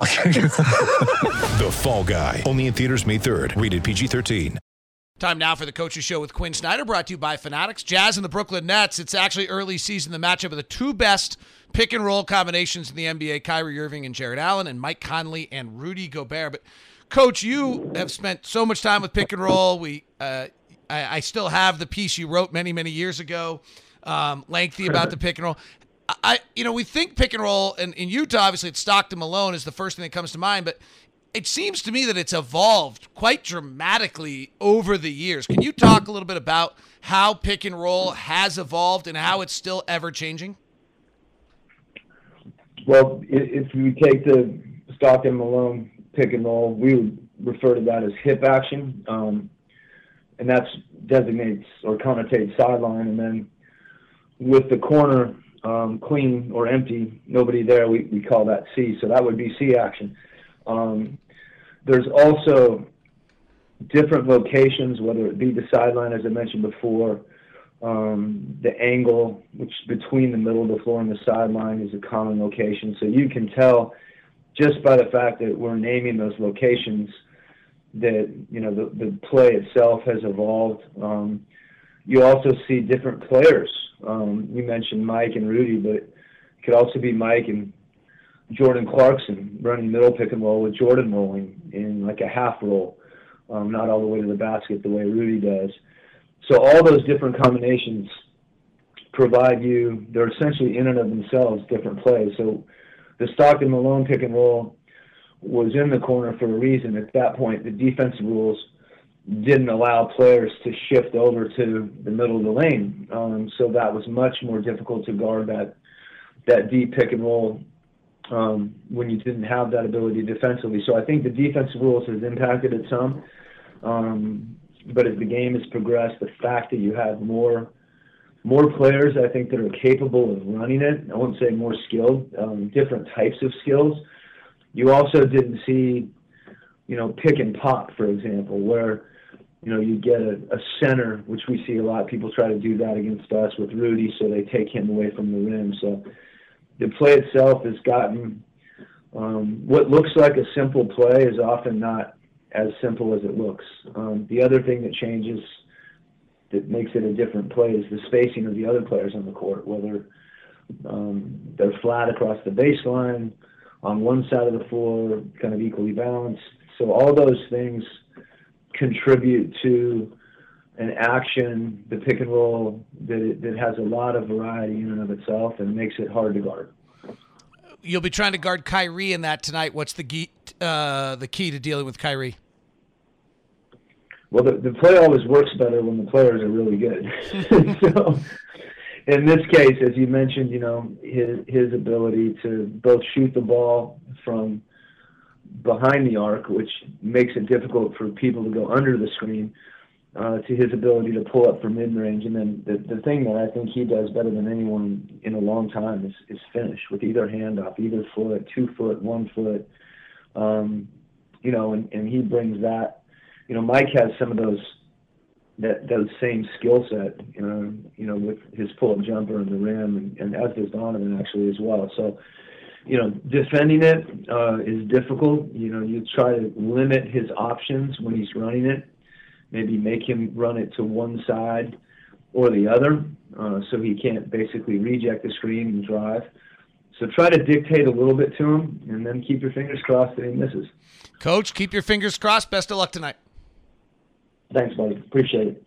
The Fall Guy. Only in theaters May 3rd. Rated PG-13. Time now for the Coaches Show with Quin Snyder, brought to you by Fanatics. Jazz and the Brooklyn Nets. It's actually early season, the matchup of the two best pick and roll combinations in the NBA Kyrie Irving and Jarrett Allen, and Mike Conley and Rudy Gobert. But, Coach, you have spent so much time with pick and roll. We, uh, I, I still have the piece you wrote many, many years ago, um, lengthy about the pick and roll. I, you know, we think pick and roll, and in Utah, obviously, it's Stockton Malone is the first thing that comes to mind, but it seems to me that it's evolved quite dramatically over the years. Can you talk a little bit about how pick and roll has evolved and how it's still ever changing? Well, if you take the Stockton Malone pick and roll, we would refer to that as hip action, um, and that's designates or connotates sideline. And then with the corner um, clean or empty, nobody there, we, we call that C. So that would be C action. Um, there's also different locations, whether it be the sideline, as I mentioned before, um, the angle, which between the middle of the floor and the sideline, is a common location. So you can tell just by the fact that we're naming those locations that you know the, the play itself has evolved. Um, you also see different players. Um, you mentioned Mike and Rudy, but it could also be Mike and Jordan Clarkson running middle pick and roll with Jordan rolling in like a half roll, um, not all the way to the basket the way Rudy does. So all those different combinations provide you, they're essentially in and of themselves different plays. So the Stockton Malone pick and roll was in the corner for a reason. At that point, the defensive rules didn't allow players to shift over to the middle of the lane. Um, so that was much more difficult to guard that that deep pick and roll um, when you didn't have that ability defensively. So I think the defensive rules has impacted it some. Um, but as the game has progressed, the fact that you have more more players, I think, that are capable of running it. I won't say more skilled, um, different types of skills. You also didn't see, you know, pick and pop, for example, where you know you get a, a center, which we see a lot. People try to do that against us with Rudy, so they take him away from the rim. So the play itself has gotten um, what looks like a simple play is often not as simple as it looks. Um, the other thing that changes that makes it a different play is the spacing of the other players on the court, whether um, they're flat across the baseline, on one side of the floor, kind of equally balanced. So all those things contribute to an action, the pick and roll, that, it, that has a lot of variety in and of itself and makes it hard to guard. You'll be trying to guard Kyrie in that tonight. What's the key, uh, the key to dealing with Kyrie? Well, the, the play always works better when the players are really good. so, in this case, as you mentioned, you know his his ability to both shoot the ball from behind the arc, which makes it difficult for people to go under the screen, uh, to his ability to pull up for mid range, and then the the thing that I think he does better than anyone in a long time is is finish with either hand off, either foot, two foot, one foot. Um, you know, and, and he brings that you know, Mike has some of those that those same skill set, you know, you know, with his pull-up jumper and the rim, and, and as does Donovan actually as well. So, you know, defending it uh, is difficult. You know, you try to limit his options when he's running it. Maybe make him run it to one side or the other, uh, so he can't basically reject the screen and drive. So try to dictate a little bit to him, and then keep your fingers crossed that he misses. Coach, keep your fingers crossed. Best of luck tonight. Thanks, buddy. Appreciate it.